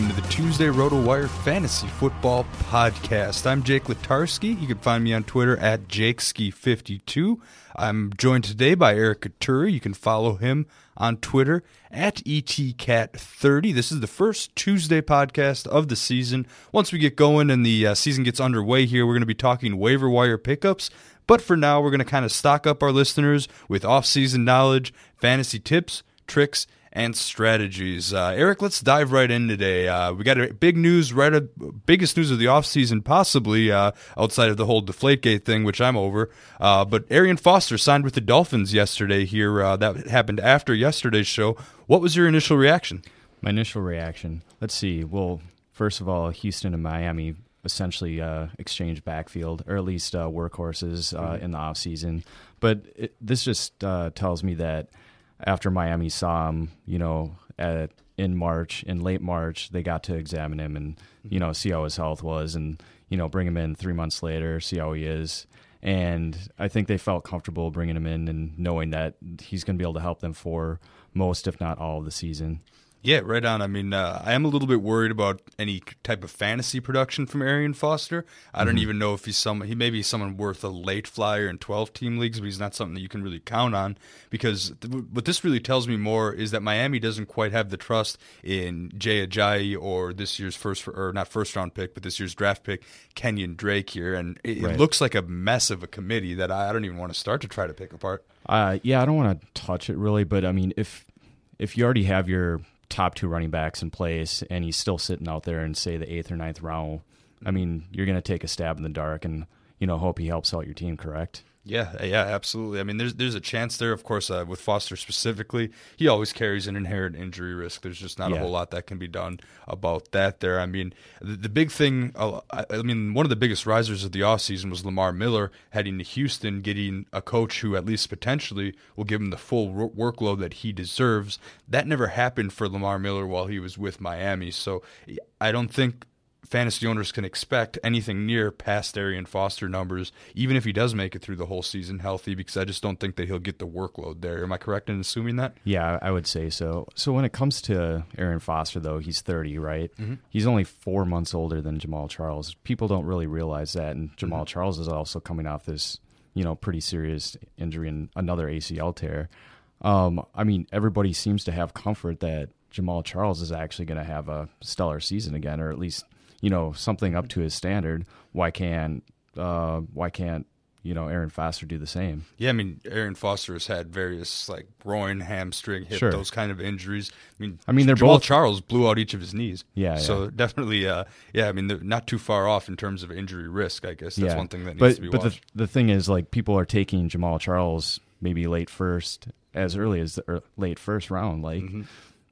Welcome to the Tuesday RotoWire Fantasy Football Podcast. I'm Jake Letarski. You can find me on Twitter at JakeSki52. I'm joined today by Eric Caturia. You can follow him on Twitter at ETCat30. This is the first Tuesday podcast of the season. Once we get going and the uh, season gets underway here, we're going to be talking waiver wire pickups. But for now, we're going to kind of stock up our listeners with off-season knowledge, fantasy tips, tricks, and strategies. Uh, Eric, let's dive right in today. Uh, we got a big news, right? A, biggest news of the offseason, possibly uh, outside of the whole Deflategate thing, which I'm over. Uh, but Arian Foster signed with the Dolphins yesterday. Here, uh, that happened after yesterday's show. What was your initial reaction? My initial reaction. Let's see. Well, first of all, Houston and Miami essentially uh, exchange backfield, or at least uh, workhorses uh, Mm-hmm. in the offseason. But it, this just uh, tells me that after Miami saw him, you know, at, in March, in late March, they got to examine him and, you know, see how his health was and, you know, bring him in three months later, see how he is. And I think they felt comfortable bringing him in and knowing that he's going to be able to help them for most, if not all, of the season. Yeah, right on. I mean, uh, I am a little bit worried about any type of fantasy production from Arian Foster. I don't even know if he's some. He may be someone worth a late flyer in twelve team leagues, but he's not something that you can really count on. Because th- what this really tells me more is that Miami doesn't quite have the trust in Jay Ajayi or this year's first or not first round pick, but this year's draft pick Kenyan Drake here, and it, it looks like a mess of a committee that I, I don't even want to start to try to pick apart. Uh, yeah, I don't want to touch it really, but I mean, if if you already have your top two running backs in place and he's still sitting out there in say the eighth or ninth round, I mean, you're going to take a stab in the dark and you know hope he helps out your team. Correct? Yeah, yeah, absolutely. I mean, there's there's a chance there, of course, uh, with Foster specifically. He always carries an inherent injury risk. There's just not Yeah. a whole lot that can be done about that. There, I mean, the, the big thing. Uh, I, mean, one of the biggest risers of the offseason was Lamar Miller heading to Houston, getting a coach who at least potentially will give him the full wor- workload that he deserves. That never happened for Lamar Miller while he was with Miami. So I don't think fantasy owners can expect anything near past Arian Foster numbers, even if he does make it through the whole season healthy, because I just don't think that he'll get the workload there. Am I correct in assuming that? Yeah, I would say so. So when it comes to Arian Foster, though, he's 30, right? He's only four months older than Jamaal Charles. People don't really realize that, and Jamaal Charles is also coming off this, you know, pretty serious injury and another ACL tear. Um, I mean, everybody seems to have comfort that Jamaal Charles is actually going to have a stellar season again, or at least you know something up to his standard. Why can't uh, why can't you know Arian Foster do the same? Yeah, I mean, Arian Foster has had various like groin, hamstring, hip, Sure. those kind of injuries. I mean, I mean, they're Jamaal both- Charles blew out each of his knees. Yeah, so yeah. definitely, uh, yeah. I mean, they're not too far off in terms of injury risk. I guess that's one thing that needs but, to be but watched. the the thing is, like people are taking Jamaal Charles maybe late first, as early as the or late first round. Like, Mm-hmm.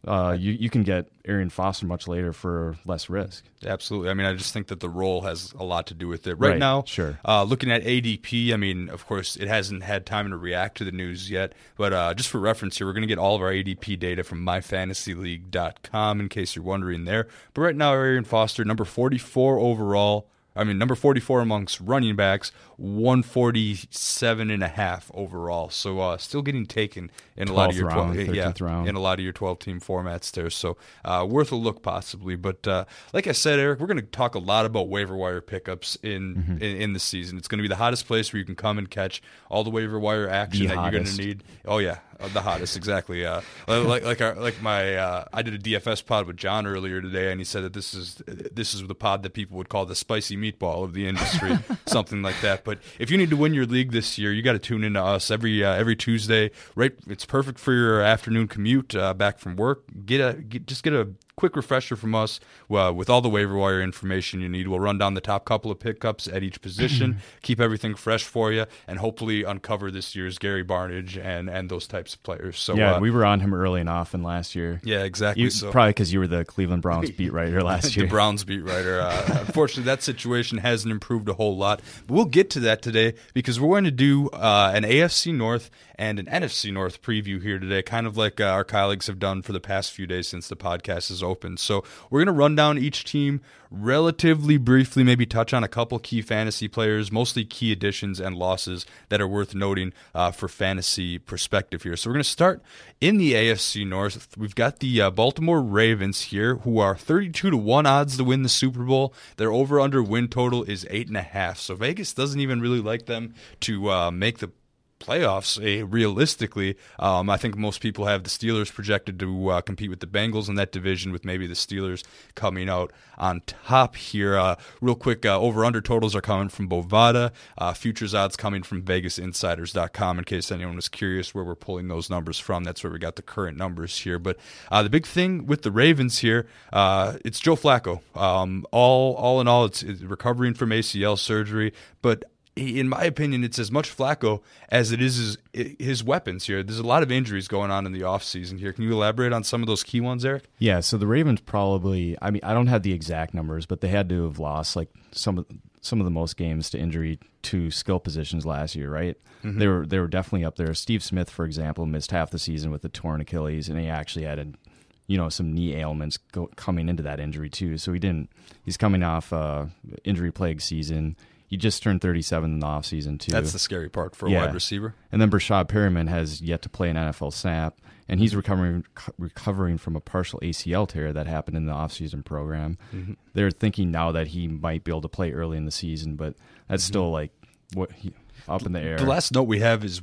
Uh, you you can get Arian Foster much later for less risk. Absolutely. I mean, I just think that the role has a lot to do with it. Right, Right, now, sure. Uh, looking at ADP, I mean, of course, it hasn't had time to react to the news yet. But uh, just for reference here, we're going to get all of our ADP data from myfantasyleague.com in case you're wondering there. But right now, Arian Foster, number 44 overall. I mean, number 44 amongst running backs, 147 and a half overall. So uh, still getting taken in a lot of your round, 12, yeah, round. in a lot of your 12 team formats there. So uh, worth a look possibly. But uh, like I said, Eric, we're going to talk a lot about waiver wire pickups in, Mm-hmm. in in the season. It's going to be the hottest place where you can come and catch all the waiver wire action The that you're going to need. Oh yeah, the hottest exactly. Uh, like like our, like my uh, I did a DFS pod with John earlier today, and he said that this is this is the pod that people would call the spicy meatball of the industry, something like that. But if you need to win your league this year, you got to tune into us every uh, every Tuesday. Right, it's perfect for your afternoon commute uh, back from work. Get a get, just get a quick refresher from us uh, with all the waiver wire information you need. We'll run down the top couple of pickups at each position, keep everything fresh for you, and hopefully uncover this year's Gary Barnidge and and those types of players. So yeah, uh, we were on him early and often last year. yeah, exactly. You, so Probably because you were the Cleveland Browns beat writer last the year. Browns beat writer. Uh, unfortunately, that situation hasn't improved a whole lot. But we'll get to that today because we're going to do uh, an AFC North and an NFC North preview here today, kind of like uh, our colleagues have done for the past few days since the podcast is open. So we're going to run down each team relatively briefly, maybe touch on a couple key fantasy players, mostly key additions and losses that are worth noting uh, for fantasy perspective here. So we're going to start in the AFC North. We've got the uh, Baltimore Ravens here, who are 32 to 1 odds to win the Super Bowl. Their over under win total is 8.5. So Vegas doesn't even really like them to uh, make the playoffs eh, realistically um, i think most people have the steelers projected to uh, compete with the bengals in that division with maybe the steelers coming out on top here. Uh, real quick uh, over under totals are coming from bovada. Uh, futures odds coming from vegasinsiders.com in case anyone was curious where we're pulling those numbers from. That's where we got the current numbers here. But uh, the big thing with the ravens here uh, it's joe flacco. Um, all all in all it's, it's recovering from acl surgery but in my opinion, it's as much Flacco as it is his, his weapons here. There's a lot of injuries going on in the offseason here. Can you elaborate on some of those key ones, Eric? Yeah, so the Ravens probably. I mean, I don't have the exact numbers, but they had to have lost like some of some of the most games to injury to skill positions last year, right? They were they were definitely up there. Steve Smith, for example, missed half the season with a torn Achilles, and he actually had a you know some knee ailments go, coming into that injury too. So he didn't. He's coming off uh, injury plague season. He just turned 37 in the offseason too. That's the scary part for a Yeah. wide receiver. And then Breshad Perriman has yet to play an NFL snap, and he's recovering recovering from a partial ACL tear that happened in the offseason program. Mm-hmm. They're thinking now that he might be able to play early in the season, but that's still like what he, up in the air. Mm-hmm. The last note we have is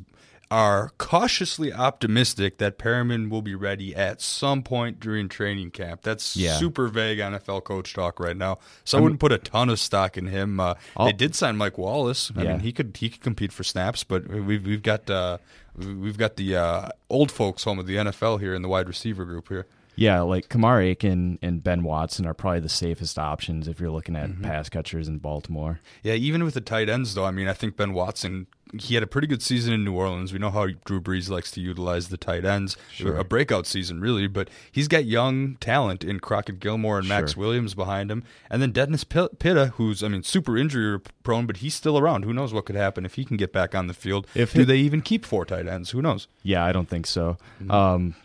are cautiously optimistic that Perriman will be ready at some point during training camp. That's Yeah. super vague NFL coach talk right now. So I wouldn't put a ton of stock in him. Uh, they did sign Mike Wallace. I Yeah. mean, he could he could compete for snaps, but we've we've got uh, we've got the uh, old folks home of the NFL here in the wide receiver group here. Yeah, like Kamar Aiken and Ben Watson are probably the safest options if you're looking Mm-hmm. at pass catchers in Baltimore. Yeah, even with the tight ends, though, I mean, I think Ben Watson, he had a pretty good season in New Orleans. We know how Drew Brees likes to utilize the tight ends. A breakout season, really, but he's got young talent in Crockett Gilmore and Maxx Sure. Williams behind him. And then Dennis Pitta, who's, I mean, super injury prone, but he's still around. Who knows what could happen if he can get back on the field? If Do it- they even keep four tight ends? Who knows? Yeah, I don't think so. Mm-hmm. Um,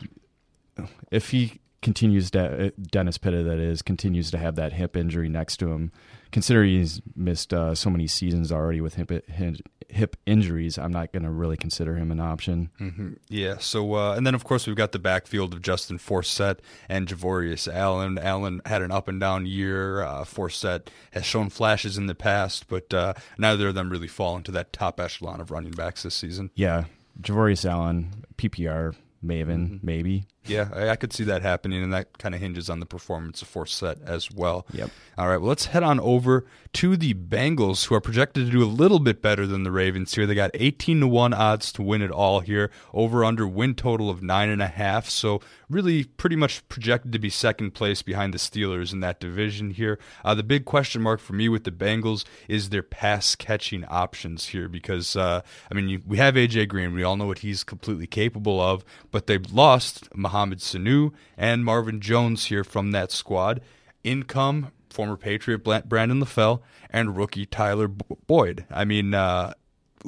if he continues to Dennis Pitta, that is, continues to have that hip injury next to him, considering he's missed uh, so many seasons already with hip hip injuries, I'm not going to really consider him an option. Yeah. So, uh, and then of course we've got the backfield of Justin Forsett and Javorius Allen. Allen had an up and down year. Uh, Forsett has shown flashes in the past, but uh, neither of them really fall into that top echelon of running backs this season. Yeah, Javorius Allen, PPR Maven, Mm-hmm. maybe. Yeah, I, I could see that happening, and that kind of hinges on the performance of Forsett as well. Yep. All right, well, let's head on over to the Bengals, who are projected to do a little bit better than the Ravens here. They got 18 to 1 odds to win it all here, over under win total of 9.5. So, really, pretty much projected to be second place behind the Steelers in that division here. Uh, the big question mark for me with the Bengals is their pass catching options here because, uh, I mean, you, we have A.J. Green. We all know what he's completely capable of, but they've lost Mohamed Sanu and Marvin Jones here from that squad. Income, former Patriot Brandon LaFell, and rookie Tyler Boyd. I mean, uh,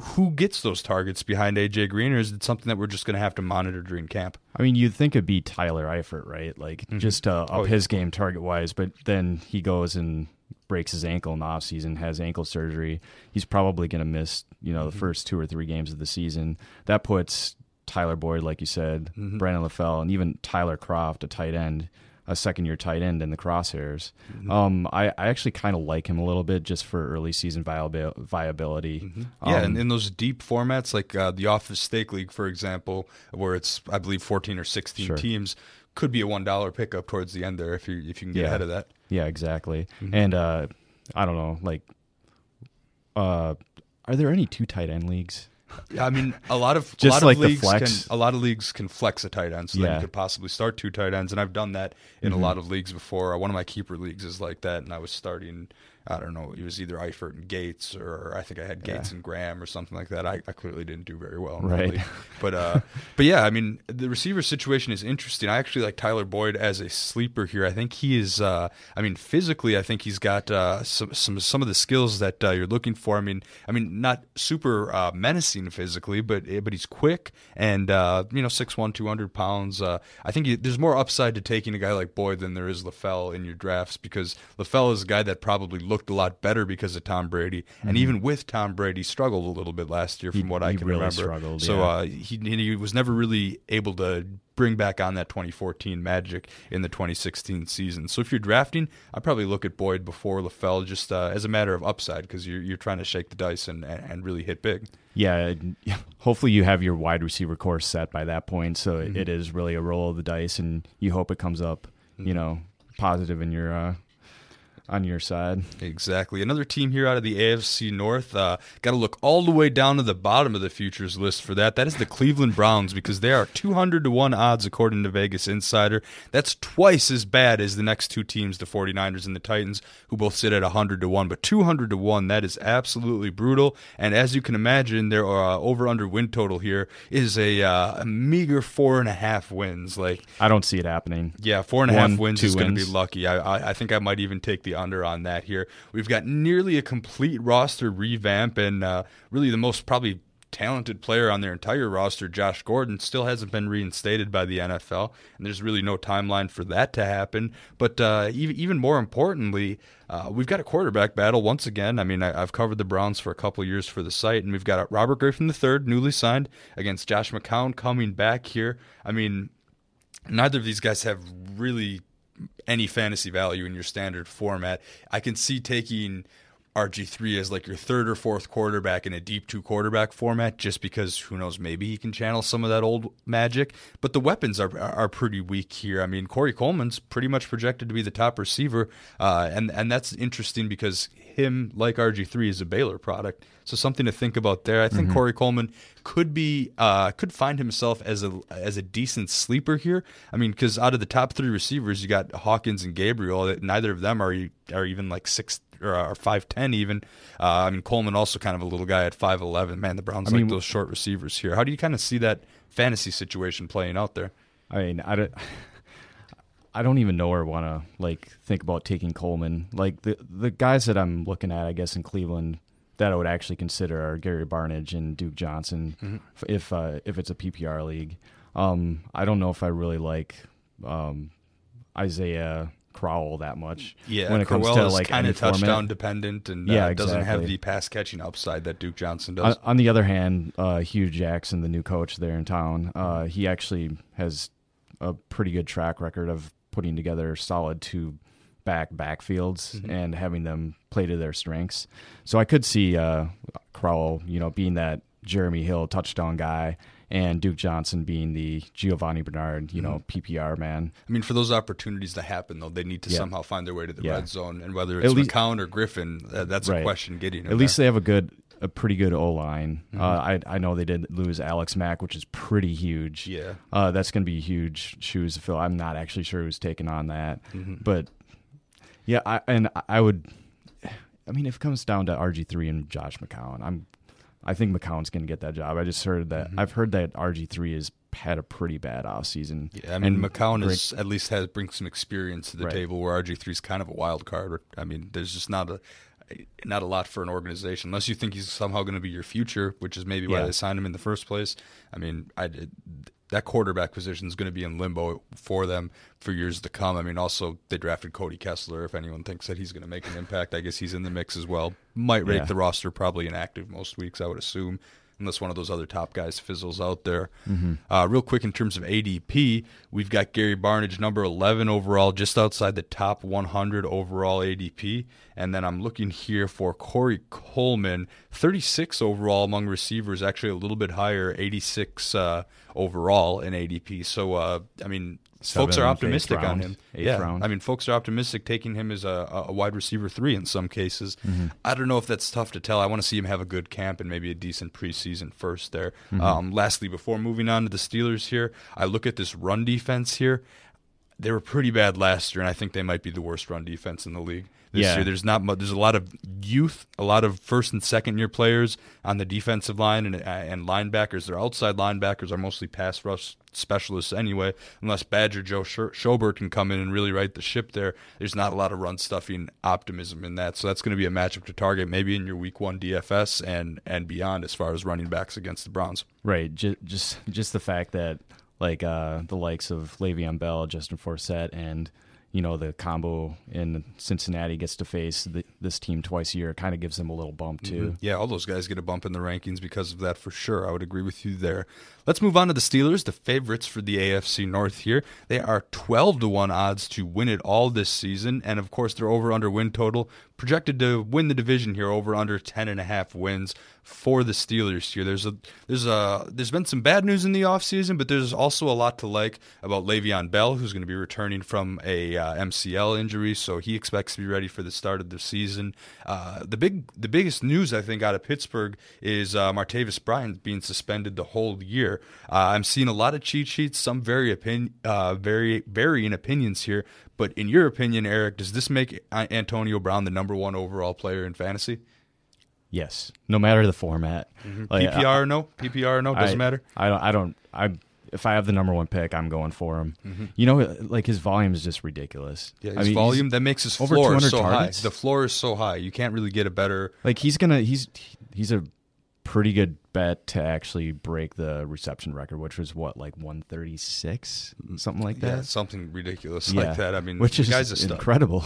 who gets those targets behind AJ Green, or is it something that we're just going to have to monitor during camp? I mean, you'd think it'd be Tyler Eifert, right? Like mm-hmm. just to up Oh, yeah. his game target wise, but then he goes and breaks his ankle in the offseason, has ankle surgery. He's probably going to miss, you know, the mm-hmm. first two or three games of the season. That puts Tyler Boyd, like you said, Brandon LaFell, and even Tyler Kroft, a tight end, a second year tight end in the crosshairs. Um, I, I actually kind of like him a little bit just for early season viabil- viability. Yeah, Um, and in those deep formats like uh, the Office Stake League, for example, where it's I believe fourteen or sixteen Sure. teams, could be a one dollar pickup towards the end there if you if you can get Yeah. ahead of that. Yeah, exactly. Mm-hmm. And uh, I don't know, like, uh, are there any two tight end leagues? Yeah, I mean, a lot of Just a lot like of the leagues flex. can a lot of leagues can flex a tight end, so Yeah. you could possibly start two tight ends, and I've done that in a mm-hmm. lot of leagues before. One of my keeper leagues is like that, and I was starting. I don't know. It was either Eifert and Gates, or I think I had Gates and Graham, or something like that. I, I clearly didn't do very well, Right. But uh, but yeah, I mean, the receiver situation is interesting. I actually like Tyler Boyd as a sleeper here. I think he is. Uh, I mean, physically, I think he's got uh, some some some of the skills that uh, you're looking for. I mean, I mean, not super uh, menacing physically, but eh, but he's quick and uh, you know, 6'1", 200 pounds. Uh, I think you, there's more upside to taking a guy like Boyd than there is LaFell in your drafts because LaFell is a guy that probably looked a lot better because of Tom Brady, and even with Tom Brady, struggled a little bit last year from Mm-hmm. He- what I he can really remember. struggled, so yeah. uh, he he was never really able to bring back on that 2014 magic in the 2016 season. So if you're drafting, I probably look at Boyd before LaFell just uh, as a matter of upside because you're you're trying to shake the dice and, and, really hit big. Yeah, hopefully you have your wide receiver course set by that point, so Mm-hmm. it- it is really a roll of the dice, and you hope it comes up, Mm-hmm. you know, positive in your uh, on your side. Exactly. Another team here out of the AFC North. Uh, Got to look all the way down to the bottom of the futures list for that. That is the Cleveland Browns because they are 200 to 1 odds according to Vegas Insider. That's twice as bad as the next two teams, the 49ers and the Titans, who both sit at 100 to 1. But 200 to 1, that is absolutely brutal. And as you can imagine, their uh, over under win total here is a, uh, a meager four and a half wins. Like, I don't see it happening. yeah, four and a half One, wins is going to be lucky. I, I I think I might even take the under on that here. We've got nearly a complete roster revamp, and uh, really the most probably talented player on their entire roster, Josh Gordon, still hasn't been reinstated by the NFL, and there's really no timeline for that to happen. But uh, even even more importantly. Uh, we've got a quarterback battle once again. I mean, I, I've covered the Browns for a couple years for the site, and we've got Robert Griffin III, newly signed, against Josh McCown coming back here. I mean, neither of these guys have really any fantasy value in your standard format. I can see taking RG3 as like your third or fourth quarterback in a deep two quarterback format, just because who knows, maybe he can channel some of that old magic. But the weapons are are pretty weak here. I mean, Corey Coleman's pretty much projected to be the top receiver, uh, and and that's interesting because him, like RG3, is a Baylor product. So something to think about there. I think Mm-hmm. Corey Coleman could be uh, could find himself as a as a decent sleeper here. I mean, because out of the top three receivers, you got Hawkins and Gabriel. Neither of them are are even like six or are five ten even. Uh, I mean, Coleman also kind of a little guy at five eleven. Man, the Browns I mean- like those short receivers here. How do you kind of see that fantasy situation playing out there? I mean, I don't, I don't even know or want to like think about taking Coleman. Like the the guys that I'm looking at, I guess in Cleveland, that I would actually consider are Gary Barnidge and Duke Johnson, Mm-hmm. if uh, if it's a PPR league. Um, I don't know if I really like um, Isaiah Crowell that much. Yeah, when it comes Crowell to is like kind of touchdown format. dependent and uh, Yeah, doesn't have the pass catching upside that Duke Johnson On, does. on the other hand, uh, Hue Jackson, the new coach there in town, uh, he actually has a pretty good track record of putting together solid two back backfields Mm-hmm. and having them play to their strengths. So I could see uh, Crowell, you know, being that Jeremy Hill touchdown guy, and Duke Johnson being the Giovani Bernard, you know, Mm-hmm. PPR man. I mean, for those opportunities to happen, though, they need to Yeah. somehow find their way to the Yeah. red zone, and whether it's least- McCown or Griffin, uh, that's a question getting. At least they have a good, a pretty good O line. Mm-hmm. Uh, I I know they did lose Alex Mack, which is pretty huge. Yeah. uh, that's going to be huge shoes to fill. I'm not actually sure who's taking on that, Mm-hmm. but yeah, I, and I would. I mean, if it comes down to RG three and Josh McCown, I'm. I think McCown's going to get that job. I just heard that. Mm-hmm. I've heard that RG three has had a pretty bad off season. Yeah, I mean, And McCown is at least has brings some experience to the Right. table, where RG three is kind of a wild card. I mean, there's just not a not a lot for an organization unless you think he's somehow going to be your future, which is maybe why Yeah. they signed him in the first place. I mean, I that quarterback position is going to be in limbo for them for years to come. I mean, also they drafted Cody Kessler. If anyone thinks that he's going to make an impact, I guess he's in the mix as well. Might rake Yeah. the roster probably inactive most weeks, I would assume unless one of those other top guys fizzles out there. Uh, real quick, in terms of ADP, we've got Gary Barnidge, number 11 overall, just outside the top 100 overall ADP. And then I'm looking here for Corey Coleman, 36 overall among receivers, actually a little bit higher, 86 uh, overall in ADP. So, uh, I mean, folks are optimistic on him. yeah, round. I mean, folks are optimistic taking him as a, a wide receiver three in some cases. Mm-hmm. I don't know if that's tough to tell. I want to see him have a good camp and maybe a decent preseason first there. Mm-hmm. Um, lastly, before moving on to the Steelers here, I look at this run defense here. They were pretty bad last year, and I think they might be the worst run defense in the league this Yeah. year. There's not much. There's a lot of youth, a lot of first and second year players on the defensive line and uh, and linebackers. Their outside linebackers are mostly pass rush specialists anyway. Unless Badger Joe Schobert can come in and really right the ship there, there's not a lot of run stuffing optimism in that. So that's going to be a matchup to target maybe in your week one DFS and and beyond as far as running backs against the Browns. Right. Just just just the fact that like uh the likes of Le'Veon Bell, Justin Forsett, and you know the combo in Cincinnati gets to face the, this team twice a year kind of gives them a little bump too. Yeah, all those guys get a bump in the rankings because of that for sure. I would agree with you there. Let's move on to the Steelers, the favorites for the AFC North here. They are 12 to 1 odds to win it all this season. And of course, their over under win total projected to win the division here over under 10 and a half wins for the Steelers here. There's a there's a there's been some bad news in the offseason, but there's also a lot to like about Le'Veon Bell, who's going to be returning from a uh, MCL injury, so he expects to be ready for the start of the season. Uh, the big the biggest news I think out of Pittsburgh is uh, Martavis Bryant being suspended the whole year. Uh, I'm seeing a lot of cheat sheets, some very opinion, uh, very varying opinions here. But in your opinion, Eric, does this make Antonio Brown the number one overall player in fantasy? Yes. No matter the format. Mm-hmm. Like, PPR or no? PPR or no? Doesn't I- matter. I don't. I don't. I. If I have the number one pick, I'm going for him. Mm-hmm. You know, like his volume is just ridiculous. Yeah, his I mean, volume that makes his over floor so targets. high. The floor is so high. You can't really get a better. Like he's gonna. He's he's a pretty good bet to actually break the reception record, which was what like 136, something like that. Yeah, something ridiculous Yeah. like that. I mean, which the is guy's incredible.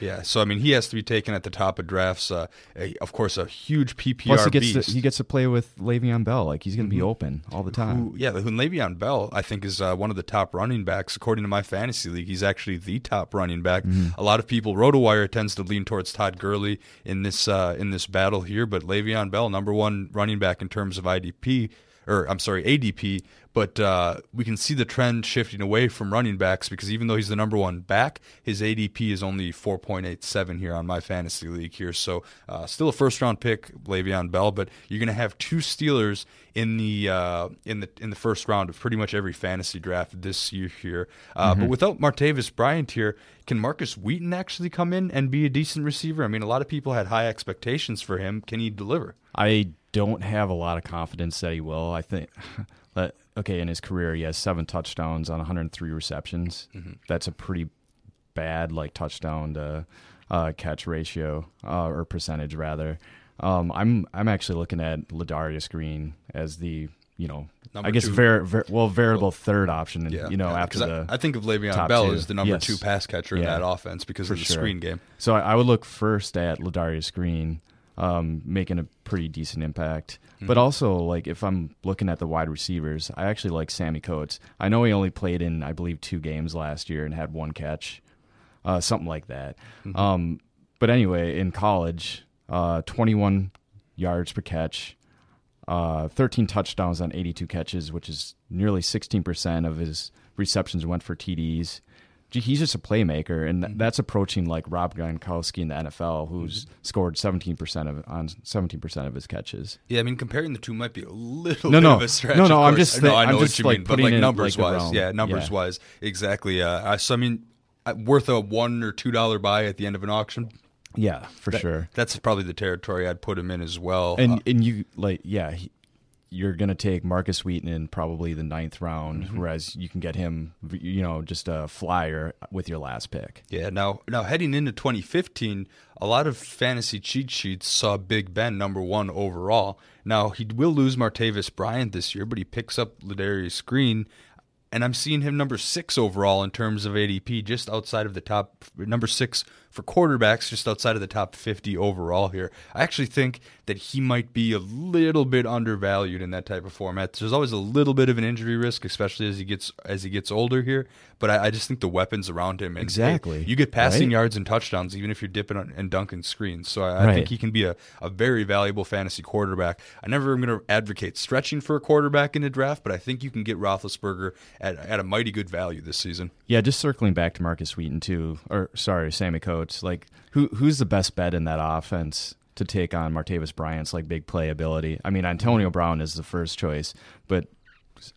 Yeah, so I mean, he has to be taken at the top of drafts. Uh, a, of course, a huge PPR Plus, he gets beast. to, he gets to play with Le'Veon Bell. Like he's going to be open all the time. Who, yeah, who Le'Veon Bell, I think, is uh, one of the top running backs according to my fantasy league. He's actually the top running back. A lot of people, RotoWire tends to lean towards Todd Gurley in this uh, in this battle here, but Le'Veon Bell, number one running back in terms of IDP, or I'm sorry, ADP. But uh, we can see the trend shifting away from running backs because even though he's the number one back, his ADP is only 4.87 here on my fantasy league here. So uh, still a first round pick, Le'Veon Bell, but you're going to have two Steelers in the uh, in the in the first round of pretty much every fantasy draft this year here. Uh, But without Martavis Bryant here, can Markus Wheaton actually come in and be a decent receiver? I mean, a lot of people had high expectations for him. Can he deliver? I don't have a lot of confidence that he will. I think that okay in his career he has seven touchdowns on 103 receptions. That's a pretty bad like touchdown to uh, catch ratio uh, or percentage rather. Um, I'm I'm actually looking at Ladarius Green as the you know Number I guess var- var- well variable third option. And, you know yeah, after the I, I think of Le'Veon Bell two. as the number Yes. two pass catcher in that offense because of the sure. screen game. So I, I would look first at Ladarius Green, um, making a pretty decent impact. Mm-hmm. But also, like if I'm looking at the wide receivers, I actually like Sammy Coates. I know he only played in, I believe, two games last year and had one catch, uh, something like that. Mm-hmm. Um, but anyway, in college, uh, 21 yards per catch, uh, 13 touchdowns on 82 catches, which is nearly 16% of his receptions went for TDs. He's just a playmaker, and th- that's approaching like Rob Gronkowski in the NFL, who's scored 17% of on 17% of his catches. Yeah, I mean, comparing the two might be a little No, bit no. of a stretch. No, no, I'm just no, I know what you like, mean, but like numbers like, wise, yeah, numbers Yeah. wise, exactly. Uh, so I mean, uh, worth a one or two dollar buy at the end of an auction. Yeah, for sure. That's probably the territory I'd put him in as well. And Uh, and you like yeah, he, you're gonna take Markus Wheaton in probably the ninth round, Mm-hmm. whereas you can get him, you know, just a flyer with your last pick. Yeah, now now heading into 2015, a lot of fantasy cheat sheets saw Big Ben number one overall. Now he will lose Martavis Bryant this year, but he picks up Ladarius Green, and I'm seeing him number six overall in terms of ADP, just outside of the top number six for quarterbacks, just outside of the top 50 overall here. I actually think that he might be a little bit undervalued in that type of format. There's always a little bit of an injury risk, especially as he gets as he gets older here. But I, I just think the weapons around him and Exactly. hey, you get passing Right? yards and touchdowns even if you're dipping on, and dunking screens. So I, I Right. think he can be a, a very valuable fantasy quarterback. I never am going to advocate stretching for a quarterback in a draft, but I think you can get Roethlisberger at, at a mighty good value this season. Yeah, just circling back to Markus Wheaton too, or sorry, Sammy Coates. Like, who who's the best bet in that offense to take on Martavis Bryant's like big playability? I mean, Antonio Brown is the first choice, but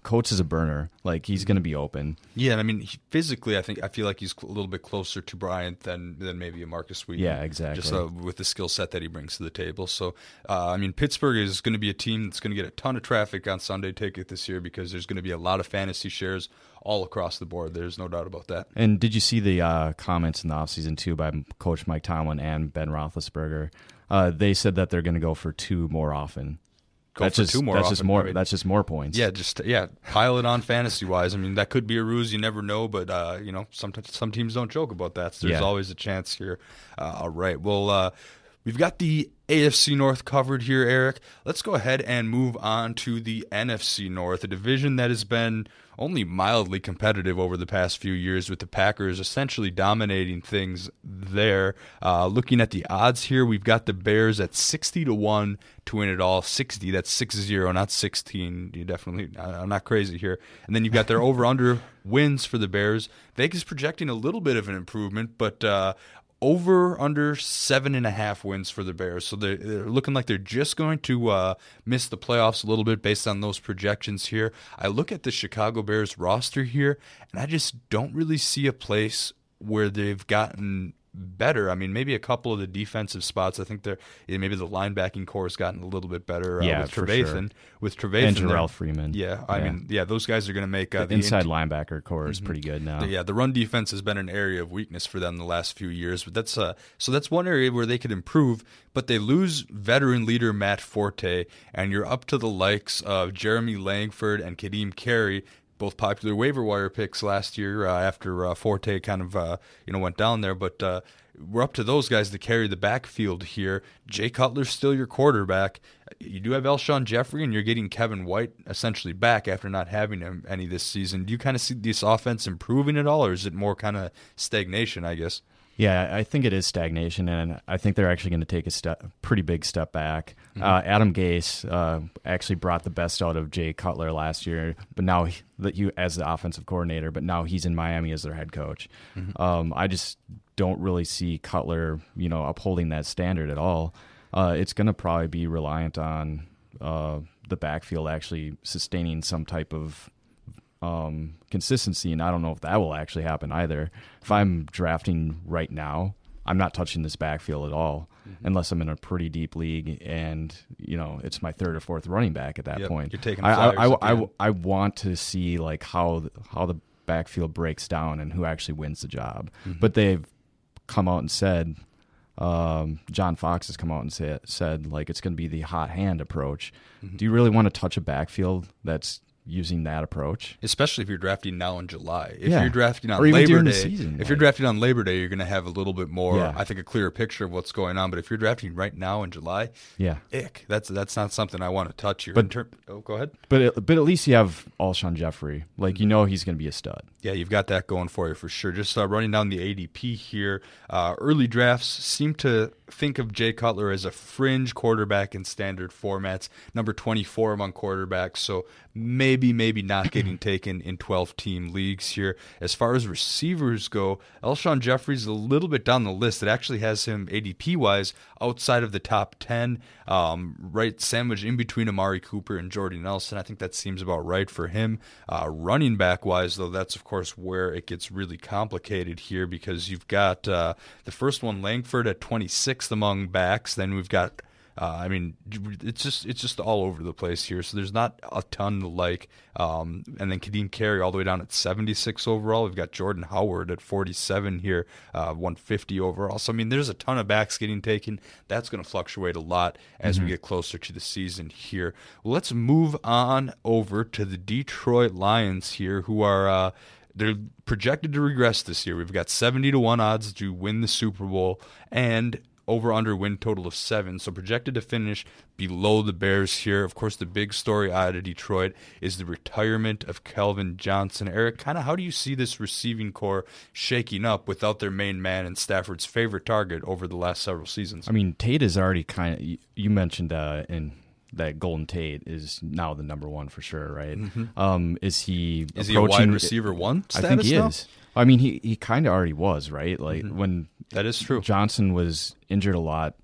Coates is a burner. Like, he's going to be open. Yeah, and I mean he, physically, I think I feel like he's a little bit closer to Bryant than than maybe a Markus Wheaton. Yeah, exactly. Just uh, with the skill set that he brings to the table. So, uh, I mean, Pittsburgh is going to be a team that's going to get a ton of traffic on Sunday Ticket this year because there's going to be a lot of fantasy shares all across the board. There's no doubt about that. And did you see the uh, comments in the offseason too by Coach Mike Tomlin and Ben Roethlisberger? Uh, they said that they're going to go for two more often. Go that's for just, two more That's just more. I mean- that's just more points. Yeah, just yeah, pile it on fantasy wise. I mean, that could be a ruse. You never know, but uh, you know, sometimes some teams don't joke about that. So there's Yeah. always a chance here. Uh, all right, well, uh, we've got the AFC North covered here, Eric. Let's go ahead and move on to the NFC North, a division that has been only mildly competitive over the past few years, with the Packers essentially dominating things there. Uh, looking at the odds here, we've got the Bears at sixty to one to win it all. Sixty, that's six zero, not sixteen. You definitely, I'm not crazy here. And then you've got their over under wins for the Bears. Vegas projecting a little bit of an improvement, but. Uh, over under seven and a half wins for the Bears. So they're, they're looking like they're just going to uh, miss the playoffs a little bit based on those projections here. I look at the Chicago Bears roster here, and I just don't really see a place where they've gotten better. I mean, maybe a couple of the defensive spots. I think they're yeah, maybe the linebacking core has gotten a little bit better. Uh, Yeah, with Trevathan. sure. With Trevathan, and Jerrell Freeman. Yeah, I Yeah. mean, yeah, those guys are going to make uh, the the inside linebacker core is pretty good now. the- yeah, the run defense has been an area of weakness for them the last few years, but that's uh, so that's one area where they could improve. But they lose veteran leader Matt Forte, and you're up to the likes of Jeremy Langford and Ka'Deem Carey, both popular waiver wire picks last year uh, after uh, Forte kind of uh, you know went down there. But uh, we're up to those guys to carry the backfield here. Jay Cutler's still your quarterback. You do have Alshon Jeffery, and you're getting Kevin White essentially back after not having him any this season. Do you kind of see this offense improving at all, or is it more kind of stagnation? I guess. Yeah, I think it is stagnation, and I think they're actually going to take a step, pretty big step back. Uh, Adam Gase uh, actually brought the best out of Jay Cutler last year, but now he, that you as the offensive coordinator, but now he's in Miami as their head coach. Um, I just don't really see Cutler, you know, upholding that standard at all. Uh, it's going to probably be reliant on uh, the backfield actually sustaining some type of um, consistency, and I don't know if that will actually happen either. If I'm drafting right now, I'm not touching this backfield at all Mm-hmm. unless I'm in a pretty deep league and you know it's my third or fourth running back at that Yep, point. you're taking I, I, I, I. I want to see like how how the backfield breaks down and who actually wins the job. Mm-hmm. But they've come out and said. Um, John Fox has come out and said, said like it's going to be the hot hand approach. Mm-hmm. Do you really want to touch a backfield that's using that approach? Especially if you're drafting now in July. If Yeah. you're drafting on Labor Day, season, if you're like- drafting on Labor Day, you're going to have a little bit more, Yeah. I think, a clearer picture of what's going on. But if you're drafting right now in July, Yeah. ick. That's that's not something I want to touch here. But- oh, go ahead. But at, but at least you have Alshon Jeffery. Like you know he's going to be a stud. Yeah, you've got that going for you for sure. Just uh, running down the ADP here. Uh, early drafts seem to think of Jay Cutler as a fringe quarterback in standard formats, number 24 among quarterbacks. So maybe, maybe maybe not getting taken in 12 team leagues here. As far as receivers go, Alshon Jeffery's a little bit down the list. It actually has him ADP wise outside of the top 10, um, right sandwiched in between Amari Cooper and Jordy Nelson. I think that seems about right for him. Uh, running back wise, though, that's of course where it gets really complicated here because you've got uh, the first one, Langford, at 26th among backs. Then we've got uh, I mean, it's just it's just all over the place here. So there's not a ton to like. Um, and then Ka'Deem Carey all the way down at 76 overall. We've got Jordan Howard at 47 here, uh, 150 overall. So I mean, there's a ton of backs getting taken. That's going to fluctuate a lot as we get closer to the season here. Well, let's move on over to the Detroit Lions here, who are. Uh, they're projected to regress this year. We've got 70 to 1 odds to win the Super Bowl and over under win total of 7. So projected to finish below the Bears here. Of course, the big story out of Detroit is the retirement of Calvin Johnson. Eric, kind of how do you see this receiving core shaking up without their main man and Stafford's favorite target over the last several seasons? I mean, Tate is already kind of. You, mentioned uh, in that Golden Tate is now the number one for sure, right? Um, is he Mm-hmm. is he a wide receiver one I think he now? is. I mean, he he kind of already was, right? Like when That is true. Johnson was injured a lot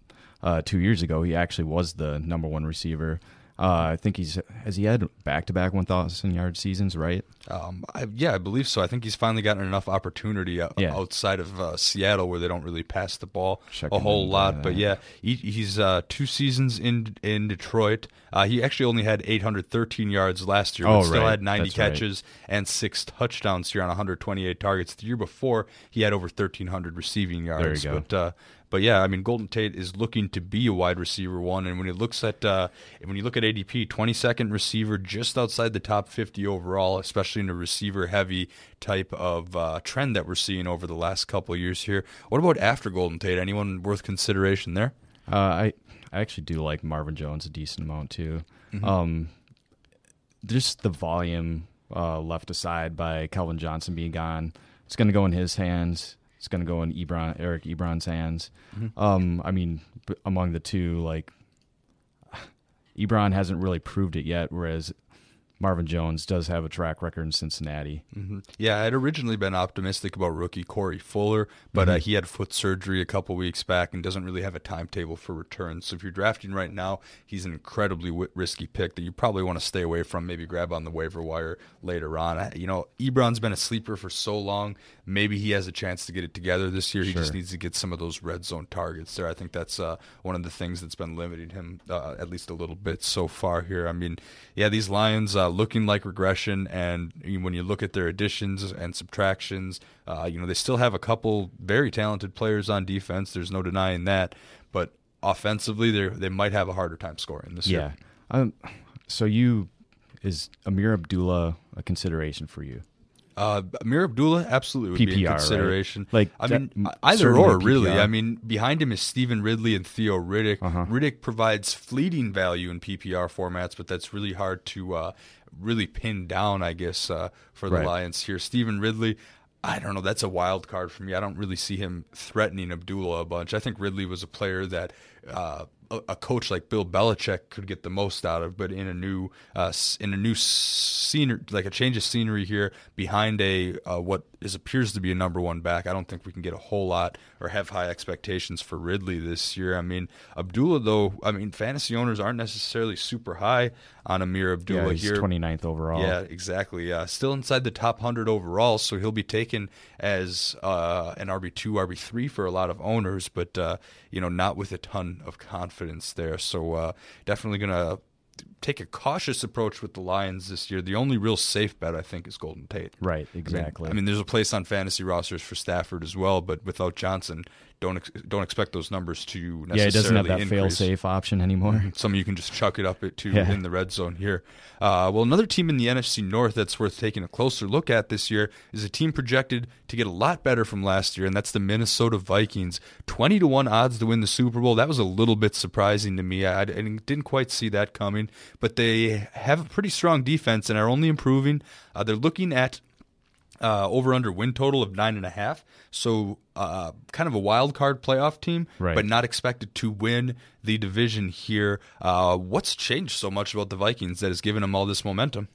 uh, two years ago. He actually was the number one receiver. Uh, I think he's has he had back to back one thousand yard seasons, right? Um, I, yeah, I believe so. I think he's finally gotten enough opportunity o- Yeah. outside of uh, Seattle where they don't really pass the ball Checking a whole lot. But yeah, he, he's uh, two seasons in in Detroit. Uh, he actually only had 813 yards last year, but Oh, still right. had 90 That's right. catches and six touchdowns here on 128 targets. The year before, he had over 1,300 receiving yards. But uh, but yeah, I mean, Golden Tate is looking to be a wide receiver one, and when he looks at uh, when you look at ADP, 22nd receiver, just outside the top 50 overall, especially in a receiver heavy type of uh, trend that we're seeing over the last couple of years here. What about after Golden Tate? Anyone worth consideration there? Uh, I I actually do like Marvin Jones a decent amount too. Um, just the volume uh, left aside by Calvin Johnson being gone, it's going to go in his hands. It's going to go in Ebron, Eric Ebron's hands. Um, I mean, b- among the two, like Ebron hasn't really proved it yet, whereas Marvin Jones does have a track record in Cincinnati. Mm-hmm. Yeah, I'd originally been optimistic about rookie Corey Fuller, but uh, Mm-hmm. he had foot surgery a couple weeks back and doesn't really have a timetable for return. So if you're drafting right now, he's an incredibly wi- risky pick that you probably want to stay away from. Maybe grab on the waiver wire later on. I- You know, Ebron's been a sleeper for so long. Maybe he has a chance to get it together this year. He just needs to get some of those red zone targets there. I think that's uh, one of the things that's been limiting him uh, at least a little bit so far here. I mean, yeah, these Lions uh, looking like regression, and when you look at their additions and subtractions, uh, you know they still have a couple very talented players on defense. There's no denying that, but offensively, they they might have a harder time scoring this Yeah. year. Um, so you is Ameer Abdullah a consideration for you? Uh, Ameer Abdullah absolutely would be PPR, in right? consideration. Like, I that- mean, either or, really. PPR. I mean, behind him is Stevan Ridley and Theo Riddick. Uh-huh. Riddick provides fleeting value in PPR formats, but that's really hard to uh, really pin down, I guess, uh, for the Right. Lions here. Stevan Ridley. I don't know. That's a wild card for me. I don't really see him threatening Abdullah a bunch. I think Ridley was a player that uh, a, coach like Bill Belichick could get the most out of, but in a new uh, in a new scenery, like a change of scenery here behind a uh, what is appears to be a number one back. I don't think we can get a whole lot or have high expectations for Ridley this year. I mean, Abdullah though. I mean, fantasy owners aren't necessarily super high on Ameer Abdullah yeah, he's here. 29th overall. Yeah, exactly. Uh, still inside the top 100 overall, so he'll be taken as uh, an RB2, RB3 for a lot of owners, but, uh, you know, not with a ton of confidence there. So uh, definitely going to take a cautious approach with the Lions this year. The only real safe bet, I think, is Golden Tate. Right, I mean- exactly. I mean, there's a place on fantasy rosters for Stafford as well, but without Johnson, don't ex- don't expect those numbers to necessarily yeah, it doesn't have that increase. fail-safe option anymore. Some of you can just chuck it up it to Yeah. in the red zone here. Uh, well, another team in the NFC North that's worth taking a closer look at this year is a team projected to get a lot better from last year, and that's the Minnesota Vikings. Twenty to one odds to win the Super Bowl. That was a little bit surprising to me. I, I didn't quite see that coming, but they have a pretty strong defense and are only improving. Uh, they're looking at uh, over under win total of nine and a half. So uh, kind of a wild card playoff team, Right. but not expected to win the division here. Uh, what's changed so much about the Vikings that has given them all this momentum?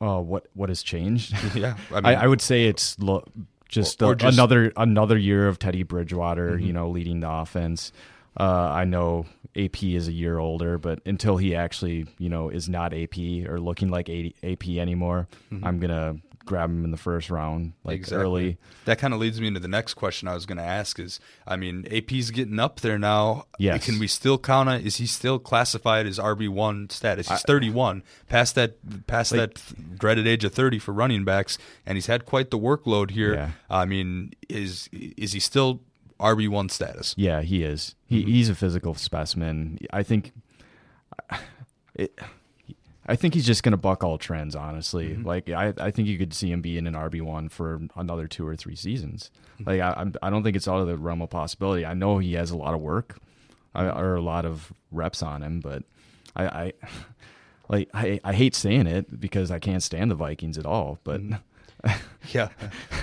Uh, what what has changed? Yeah, I I, mean- I, would say it's lo- just, Or- or just- another another year of Teddy Bridgewater, Mm-hmm. you know, leading the offense. Uh, I know AP is a year older, but until he actually, you know, is not AP or looking like 80 AP anymore, I'm gonna grab him in the first round, like Exactly. early. That kind of leads me into the next question I was going to ask is I mean, AP's getting up there now. Yes. Can we still count on is he still classified as RB1 status? He's 31, past that past Like- that dreaded age of 30 for running backs and he's had quite the workload here. Yeah. I mean, is is he still RB1 status? Yeah, he is. He, mm-hmm. He's a physical specimen. I think. It, I think he's just going to buck all trends. Honestly, mm-hmm. like I, I think you could see him being in an RB one for another two or three seasons. Mm-hmm. Like I, I'm, don't think it's out of the realm of possibility. I know he has a lot of work, uh, mm-hmm. or a lot of reps on him, but I, I like I, I hate saying it because I can't stand the Vikings at all. But Yeah.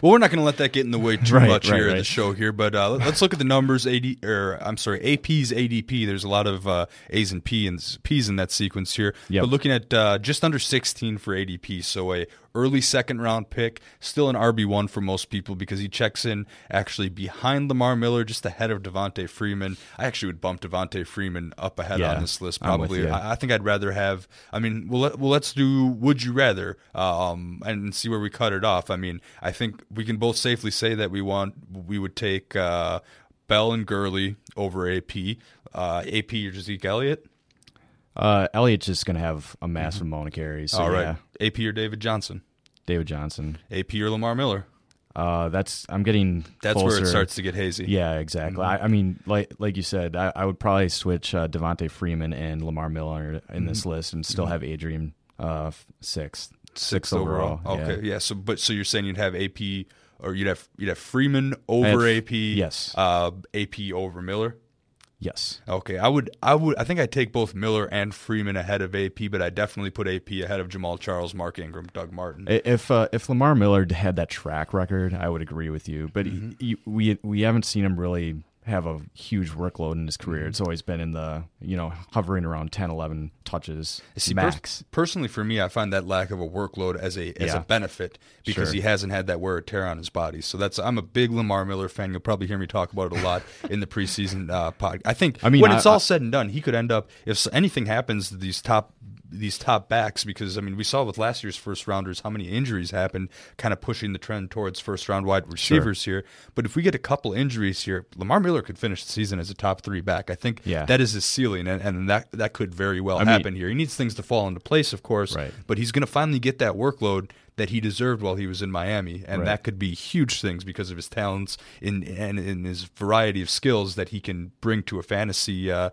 Well, we're not going to let that get in the way too Right, much right, here at the show here, but uh, let's look at the numbers. AD, or I'm sorry, AP's ADP. There's a lot of uh, A's and P's, and P's in that sequence here. Yep. But looking at uh, just under 16 for ADP, so a early second round pick, still an RB one for most people because he checks in actually behind Lamar Miller, just ahead of Devonta Freeman. I actually would bump Devonta Freeman up ahead Yeah, on this list probably. I, I think I'd rather have. I mean, well, let, well, let's do Would You Rather, um, and see where we cut it off. I mean, I think we can both safely say that we want we would take uh, Bell and Gurley over AP. Uh, AP or Zeke Elliott. Uh, Elliott's just going to have a massive amount of carries. So All right, yeah, AP or David Johnson. David Johnson. AP or Lamar Miller. Uh, that's I'm getting. That's where it starts to get hazy. Yeah, exactly. Mm-hmm. I, I mean, like like you said, I, I would probably switch uh, Devonta Freeman and Lamar Miller in this Mm-hmm. list and still have Adrian uh, f- sixth, sixth overall. Okay, yeah. So, but so you're saying you'd have AP or you'd have you'd have Freeman over have- AP. yes. Uh, AP over Miller. Yes. Okay, I would, I would, I think I'd take both Miller and Freeman ahead of AP, but I definitely put AP ahead of Jamaal Charles, Mark Ingram, Doug Martin. If uh, if Lamar Miller had that track record, I would agree with you. But Mm-hmm. he, he, we we haven't seen him really have a huge workload in his career. It's always been in the, you know, hovering around 10, 11 touches See, max. personally, for me, I find that lack of a workload as a as Yeah. a benefit because Sure. he hasn't had that wear or tear on his body. So that's I'm a big Lamar Miller fan. You'll probably hear me talk about it a lot in the preseason uh, pod. I think I mean, when I- it's all I- said and done, he could end up if anything happens to these top these top backs because I mean we saw with last year's first rounders how many injuries happened, kind of pushing the trend towards first round wide receivers here. But if we get a couple injuries here, Lamar Miller could finish the season as a top three back. I think Yeah. that is his ceiling, and, and that that could very well I mean- happen here. He needs things to fall into place, of course, Right. but he's going to finally get that workload that he deserved while he was in Miami, and Right. that could be huge things because of his talents in and in his variety of skills that he can bring to a fantasy uh,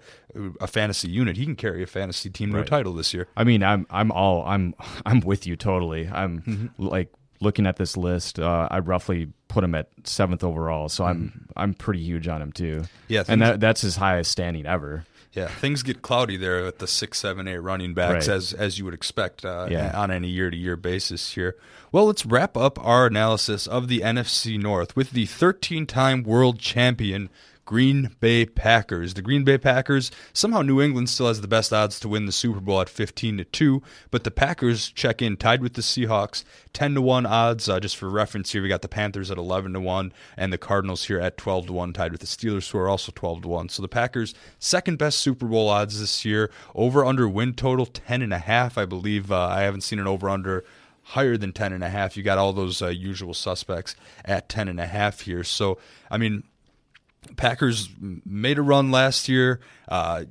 a fantasy unit. He can carry a fantasy team to a title this year. I mean, I'm I'm all I'm I'm with you totally. I'm Mm-hmm. like looking at this list. Uh, I roughly put him at seventh overall, so I'm Mm-hmm. I'm pretty huge on him too. Yeah, and that that's his highest standing ever. Yeah, things get cloudy there at the six, seven, eight running backs, Right. as as you would expect uh, Yeah. on any year to year basis here. Well, let's wrap up our analysis of the NFC North with the 13 time world champion Green Bay Packers. The Green Bay Packers somehow New England still has the best odds to win the Super Bowl at 15 to 2, but the Packers check in tied with the Seahawks 10 to 1 odds. Uh, just for reference here, we got the Panthers at 11 to 1 and the Cardinals here at 12 to 1 tied with the Steelers who are also 12 to 1. So the Packers second best Super Bowl odds this year. Over under win total 10 and a half, I believe. Uh, I haven't seen an over under higher than 10 and a half. You got all those uh, usual suspects at 10 and a half here. So, I mean, Packers made a run last year uh,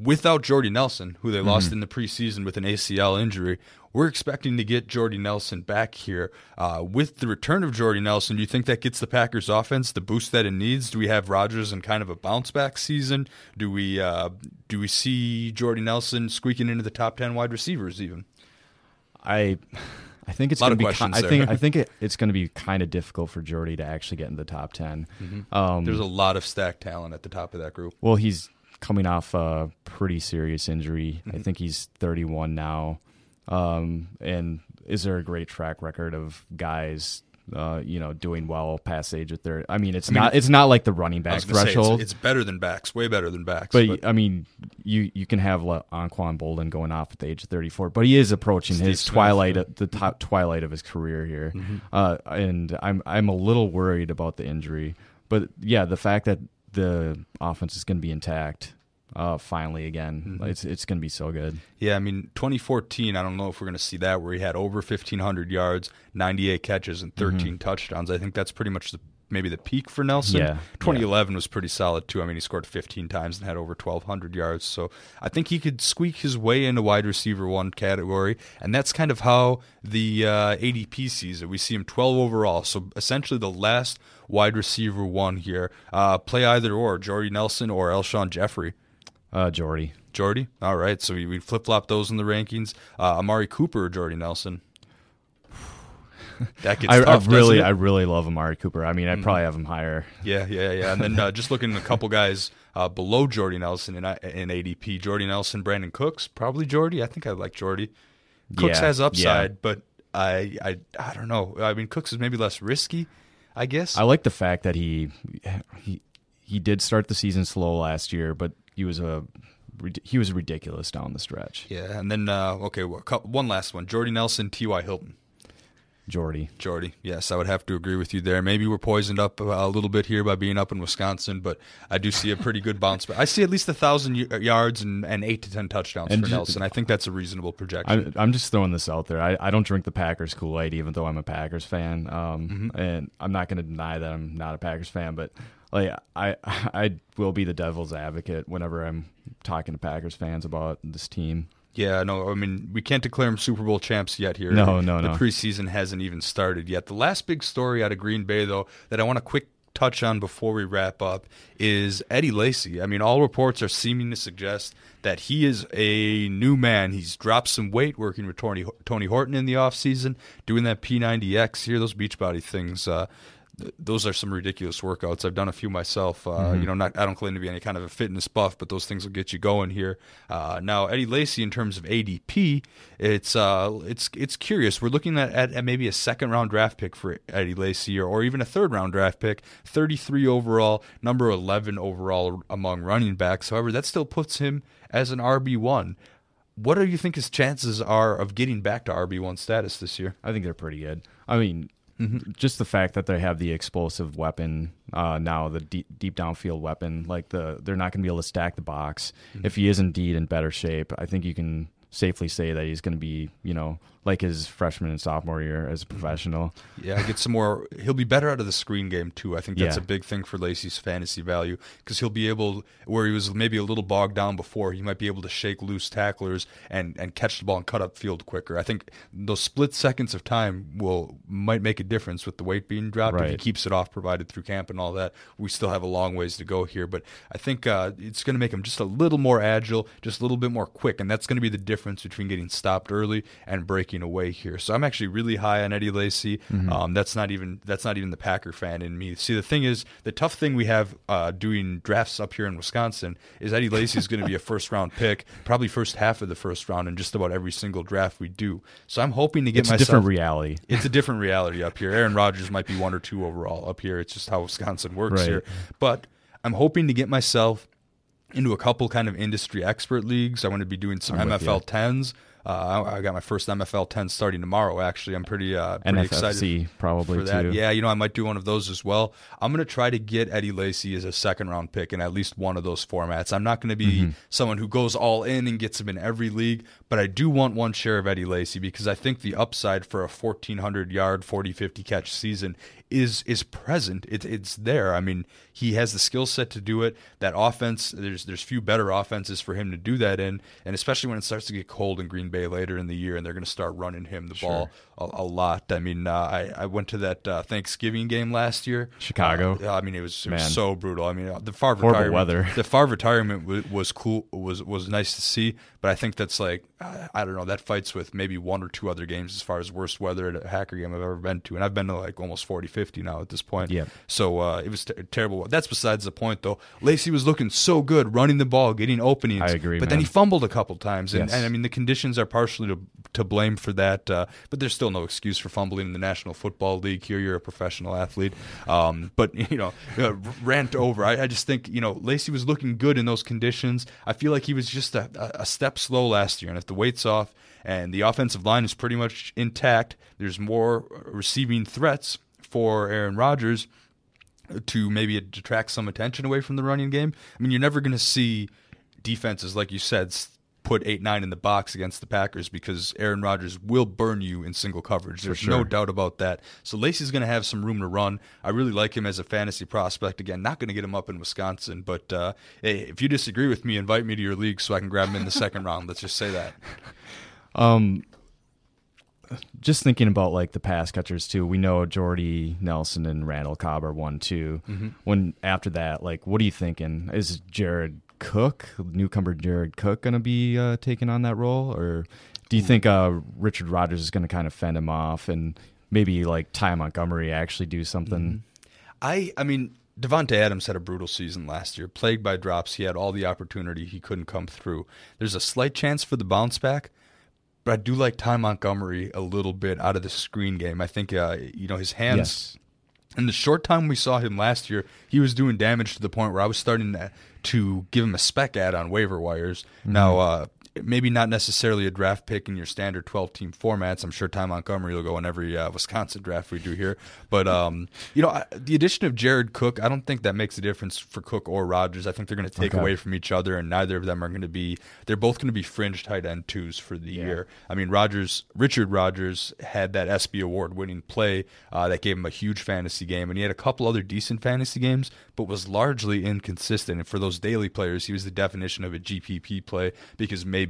without Jordy Nelson, who they lost in the preseason with an ACL injury. We're expecting to get Jordy Nelson back here. Uh, with the return of Jordy Nelson, do you think that gets the Packers offense the boost that it needs? Do we have Rodgers in kind of a bounce back season? Do we uh, do we see Jordy Nelson squeaking into the top ten wide receivers even? I I think it's going to be. questions I think I think it, it's going to be kind of difficult for Jordy to actually get in the top 10 Um, There's a lot of stacked talent at the top of that group. Well, he's coming off a pretty serious injury. Mm-hmm. I think he's 31 now. Um, and is there a great track record of guys, uh, you know, doing well past age of 30? I mean, it's mean, not it's not like the running back gonna say, threshold. it's, it's better than backs, way better than backs. but, I mean, you you can have Le- Anquan Boldin going off at the age of 34, but he is approaching Steve his Smith, twilight, yeah. the top twilight of his career here, Mm-hmm. uh, and I'm I'm a little worried about the injury, but yeah, the fact that the offense is going to be intact, uh, finally again, Mm-hmm. it's it's going to be so good. Yeah, I mean, 2014, I don't know if we're going to see that where he had over 1,500 yards, 98 catches, and 13 touchdowns. I think that's pretty much the, maybe the peak for Nelson. Yeah, 2011 was pretty solid, too. I mean, he scored 15 times and had over 1,200 yards. So I think he could squeak his way into wide receiver one category. And that's kind of how the uh, ADP sees it. We see him 12 overall. So essentially the last wide receiver one here. Uh, play either or, Jordy Nelson or Alshon Jeffery. Uh, Jordy, Jordy. All right, so we, we flip flop those in the rankings. Uh, Amari Cooper or Jordy Nelson. That gets I, tough. I really? Mm-hmm. I really love Amari Cooper. I mean, I probably have him higher. yeah, yeah, yeah. And then uh, just looking at a couple guys uh, below Jordy Nelson in, in ADP. Jordy Nelson, Brandin Cooks, probably Jordy. I think I like Jordy. Cooks Yeah, has upside, yeah. but I, I I don't know. I mean, Cooks is maybe less risky, I guess. I like the fact that he he he did start the season slow last year, but he was a he was ridiculous down the stretch. yeah, and then uh, okay, well, cou- one last one: Jordy Nelson, T.Y. Hilton. Jordy. Jordy. Yes, I would have to agree with you there. Maybe we're poisoned up a little bit here by being up in Wisconsin, but I do see a pretty good bounce. But I see at least a thousand yards and, and eight to ten touchdowns And for Nelson. I think that's a reasonable projection. I'm, I'm just throwing this out there. I, I don't drink the Packers Kool Aid, even though I'm a Packers fan. Um, and I'm not going to deny that I'm not a Packers fan, but like I I will be the devil's advocate whenever I'm talking to Packers fans about this team. yeah, no, I mean we can't declare them Super Bowl champs yet here. No, no, the no. The preseason hasn't even started yet. The last big story out of Green Bay, though, that I want to quick touch on before we wrap up is Eddie Lacy. I mean, all reports are seeming to suggest that he is a new man. He's dropped some weight working with Tony, Tony Horton in the offseason, doing that P90X here, those Beachbody things. Uh, those are some ridiculous workouts. I've done a few myself. Uh, You know, not I don't claim to be any kind of a fitness buff, but those things will get you going here. Uh, now, Eddie Lacy, in terms of ADP, it's uh, it's it's curious. We're looking at, at, at maybe a second round draft pick for Eddie Lacy, or, or even a third round draft pick, 33 overall, number 11 overall among running backs. However, that still puts him as an RB one. What do you think his chances are of getting back to RB one status this year? I think they're pretty good. I mean, just the fact that they have the explosive weapon uh, now, the deep, deep downfield weapon, like the they're not going to be able to stack the box. If he is indeed in better shape, I think you can safely say that he's going to be, you know, like his freshman and sophomore year as a professional. Yeah, get some more. He'll be better out of the screen game too. I think that's Yeah. a big thing for Lacy's fantasy value because he'll be able, where he was maybe a little bogged down before, he might be able to shake loose tacklers and and catch the ball and cut up field quicker. I think those split seconds of time will might make a difference with the weight being dropped if he keeps it off, provided through camp and all that. We still have a long ways to go here, but I think uh, it's going to make him just a little more agile, just a little bit more quick, and that's going to be the difference between getting stopped early and breaking taking away here. So I'm actually really high on Eddie Lacy. Mm-hmm. Um, that's not even that's not even the Packer fan in me. See, the thing is, the tough thing we have uh, doing drafts up here in Wisconsin is Eddie Lacy is going to be a first round pick, probably first half of the first round, in just about every single draft we do. So I'm hoping to get it's myself, a different reality. It's a different reality up here. Aaron Rodgers might be one or two overall up here. It's just how Wisconsin works right. here. But I'm hoping to get myself into a couple kind of industry expert leagues. I want to be doing some I'm MFL 10s. Uh, I I got my first MFL 10 starting tomorrow. Actually, I'm pretty uh, pretty excited probably for that. too. Yeah, you know, I might do one of those as well. I'm going to try to get Eddie Lacy as a second round pick in at least one of those formats. I'm not going to be Mm-hmm. someone who goes all in and gets him in every league, but I do want one share of Eddie Lacy because I think the upside for a 1400 yard, 40 50 catch season is is present. It, it's there. I mean, he has the skill set to do it. That offense, there's there's few better offenses for him to do that in, and especially when it starts to get cold in Green Bay later in the year, and they're going to start running him the ball a, a lot. I mean, uh, I I went to that uh, Thanksgiving game last year, Chicago. Uh, I mean, it was, it was so brutal. I mean, uh, the Favre Horrible retirement, weather. The Favre retirement was, was cool, was was nice to see, but I think that's like I, I don't know that fights with maybe one or two other games as far as worst weather at a Packer game I've ever been to, and I've been to like almost 40, 50 now at this point. Yeah. So uh, it was terrible. That's besides the point, though. Lacy was looking so good, running the ball, getting openings. I agree, But then he fumbled a couple times, and, Yes. and I mean the conditions are partially to to blame for that. Uh, but there's still no excuse for fumbling in the National Football League. Here, you're a professional athlete. Um, but you know, uh, rant over. I, I just think you know Lacy was looking good in those conditions. I feel like he was just a, a a step slow last year, and if the weight's off and the offensive line is pretty much intact, there's more receiving threats for Aaron Rodgers to maybe detract some attention away from the running game. I mean, you're never going to see defenses like you said put eight nine in the box against the Packers because Aaron Rodgers will burn you in single coverage. There's no doubt about that. So Lacy's going to have some room to run. I really like him as a fantasy prospect. Again, not going to get him up in Wisconsin, but uh, hey, if you disagree with me, invite me to your league so I can grab him in the second round. Let's just say that. Um, just thinking about like the pass catchers too. We know Jordy Nelson and Randall Cobb are one two. Mm-hmm. When after that, like, what are you thinking? Is Jared Cook, newcomer Jared Cook, going to be uh, taking on that role, or do you think uh, Richard Rodgers is going to kind of fend him off and maybe like Ty Montgomery actually do something? I I mean Davante Adams had a brutal season last year, plagued by drops. He had all the opportunity, he couldn't come through. There's a slight chance for the bounce back, but I do like Ty Montgomery a little bit out of the screen game. I think uh, you know his hands. Yes. In the short time we saw him last year, he was doing damage to the point where I was starting to, to give him a spec ad on waiver wires. Now, uh, maybe not necessarily a draft pick in your standard 12 team formats. I'm sure Ty Montgomery will go in every uh, Wisconsin draft we do here. But, um, you know, I, the addition of Jared Cook, I don't think that makes a difference for Cook or Rodgers. I think they're going to take Okay. away from each other, and neither of them are going to be, they're both going to be fringe tight end twos for the year. I mean, Rodgers, Richard Rodgers had that ESPY award winning play uh, that gave him a huge fantasy game, and he had a couple other decent fantasy games, but was largely inconsistent. And for those daily players, he was the definition of a GPP play because maybe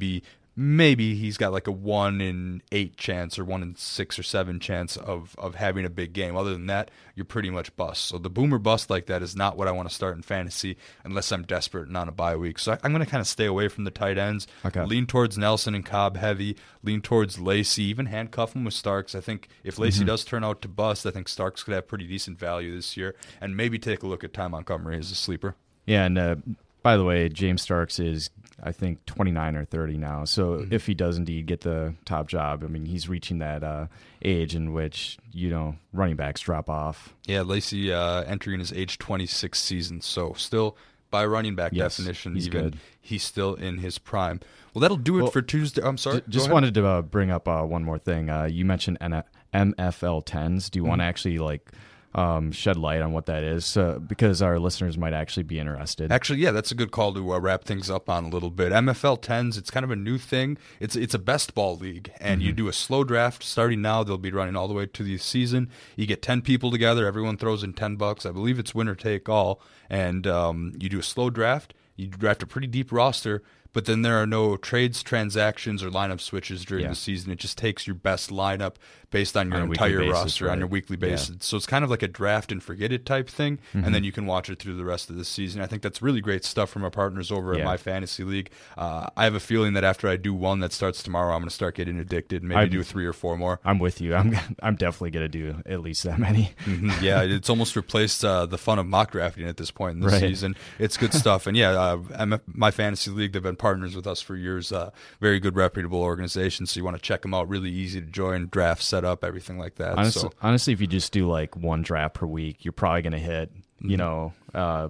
maybe he's got like a one in eight chance or one in six or seven chance of of having a big game. Other than that, you're pretty much bust. So the boomer bust like that is not what I want to start in fantasy unless I'm desperate and on a bye week. So I, am going to kind of stay away from the tight ends. Okay. Lean towards Nelson and Cobb heavy. Lean towards Lacy. Even handcuff him with Starks. I think if Lacy Mm-hmm. does turn out to bust, I think Starks could have pretty decent value this year. And maybe take a look at Ty Montgomery as a sleeper. Yeah, and uh, by the way, James Starks is I think 29 or 30 now. So Mm-hmm. if he does indeed get the top job, I mean, he's reaching that uh, age in which you know running backs drop off. Yeah, Lacy uh, entering his age 26 season, so still by running back Yes, definition, he's even good. he's still in his prime. Well, that'll do it Well, for Tuesday. I'm sorry. Go just wanted to uh, bring up uh, one more thing. Uh, you mentioned N- MFL 10s. Do you Mm-hmm. want to actually like um, shed light on what that is? Uh, because our listeners might actually be interested. Actually, yeah, that's a good call to uh, wrap things up on a little bit. MFL 10s, it's kind of a new thing. It's it's a best ball league, and you do a slow draft starting now. They'll be running all the way to the season. You get 10 people together. Everyone throws in 10 bucks. I believe it's winner take all, and um, you do a slow draft. You draft a pretty deep roster, but then there are no trades, transactions, or lineup switches during Yeah. the season. It just takes your best lineup based on your On entire basis, roster on right. your weekly Yeah. basis. So it's kind of like a draft and forget it type thing, Mm-hmm. and then you can watch it through the rest of the season. I think that's really great stuff from our partners over at My Fantasy League. Uh, I have a feeling that after I do one that starts tomorrow, I'm going to start getting addicted and maybe I'm- do three or four more. I'm with you. I'm I'm definitely gonna do at least that many. Mhm. yeah, it's almost replaced uh, the fun of mock drafting at this point in the Right. season. It's good stuff, and yeah, uh, my fantasy league. They've been partners with us for years. Uh, very good, reputable organization. So you want to check them out. Really easy to join, draft, set up, everything like that. Honestly, so honestly, if you just do like one draft per week, you're probably gonna hit, you Mm-hmm. know, uh,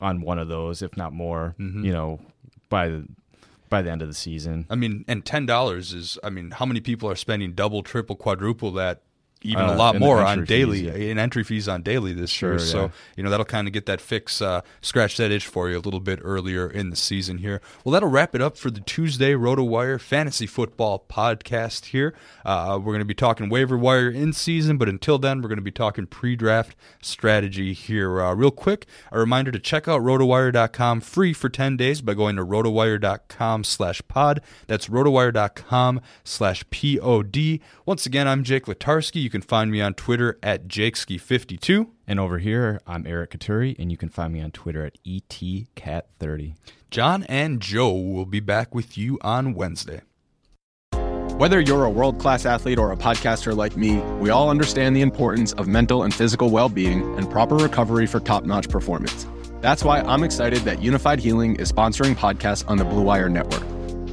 on one of those, if not more. Mm-hmm. You know, by the by the end of the season. I mean, and ten dollars is. I mean, how many people are spending double, triple, quadruple that? Even Uh, a lot more on daily fees, yeah. in entry fees on daily this Sure, year. So yeah. you know that'll kind of get that fix, uh, scratch that itch for you a little bit earlier in the season here. Well, that'll wrap it up for the Tuesday RotoWire Fantasy Football Podcast. Here, uh, we're going to be talking waiver wire in season, but until then, we're going to be talking pre-draft strategy here. Uh, real quick, a reminder to check out RotoWire.com free for ten days by going to RotoWire.com/pod. That's RotoWire.com slash pod. Once again, I'm Jake Letarski. You can find me on Twitter at JakeSki52. And over here, I'm Eric Caturia, and you can find me on Twitter at E etcat30. John and Joe will be back with you on Wednesday. Whether you're a world class athlete or a podcaster like me, we all understand the importance of mental and physical well being and proper recovery for top notch performance. That's why I'm excited that Unifyd Healing is sponsoring podcasts on the Blue Wire Network.